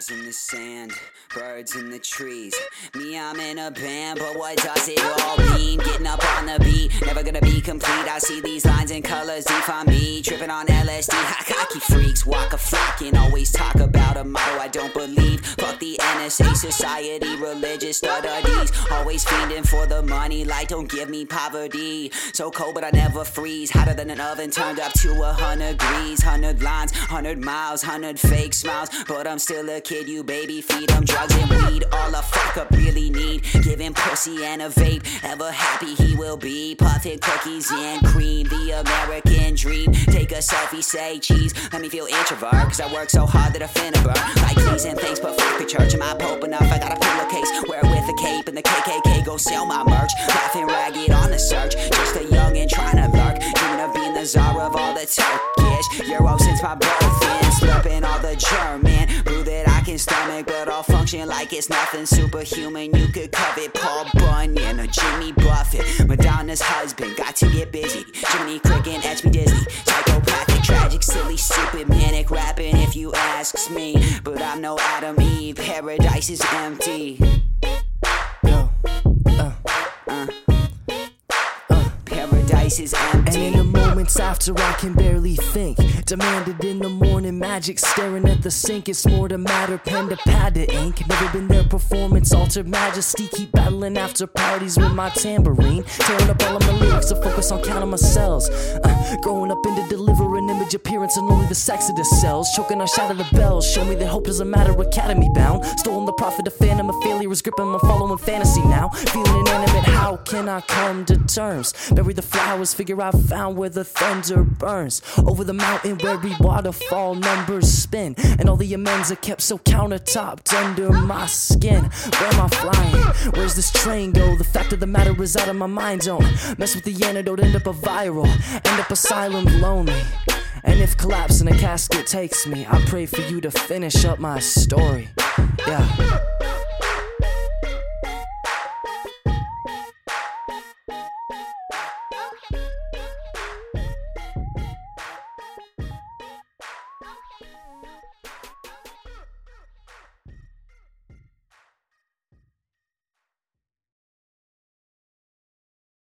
Stars in the sand, birds in the trees. Me, I'm in a band, but what does it all mean? Getting up on the beat, never gonna be complete. I see these lines and colors define me. Tripping on LSD, cocky freaks walk a flock and always talk about society, religious studies. Always fiending for the money, like don't give me poverty. So cold, but I never freeze. Hotter than an oven turned up to a hundred degrees. Hundred lines, hundred miles, hundred fake smiles. But I'm still a kid, you baby. Feed them drugs and weed. All a fuck up really need. Giving pussy and a vape. Ever happy he will be. Puffing cookies and cream. The American dream. A selfie, say cheese. Let me feel introvert. Cause I work so hard that I finna burn. Like please and thanks, but fuck the church. Am I pope enough? I got a pillowcase. Wear it with a cape and the KKK go sell my merch. Laughing ragged on the search. Just a young and trying to lurk. Dreaming of being the czar of all the Turkish. Euro since my birth. In slurping all the German. Brew that I can stomach, but I'll function like it's nothing superhuman. You could covet Paul Bunyan or Jimmy Buffett. Madonna's husband got to get busy. Jiminy Cricket, etch me Psychopathic, tragic, silly, stupid, manic rapping if you asks me. But I'm no Adam Eve. Paradise is empty. Paradise is And in the moments after, I can barely think. Demanded in the morning, magic staring at the sink. It's more to matter, pen to pad to ink. Never been there, performance, altered majesty. Keep battling after parties with my tambourine. Tearing up all of my lyrics to focus on counting my cells. Uh, growing up into deliver an image appearance and only the sex of the cells. Choking on shadow of the bells. Show me that hope doesn't matter, academy bound. Stolen the profit of phantom, a failure is gripping my following fantasy now. Feeling inanimate, how can I come to terms? Bury the flowers, figure I found where the thunder burns. Over the mountain where we waterfall numbers spin. And all the amends are kept so countertopped under my skin. Where am I flying? Where's this train go? The fact of the matter is out of my mind zone. Mess with the antidote, end up a viral. End up asylum lonely. And if collapse in a casket takes me, I pray for you to finish up my story. Yeah.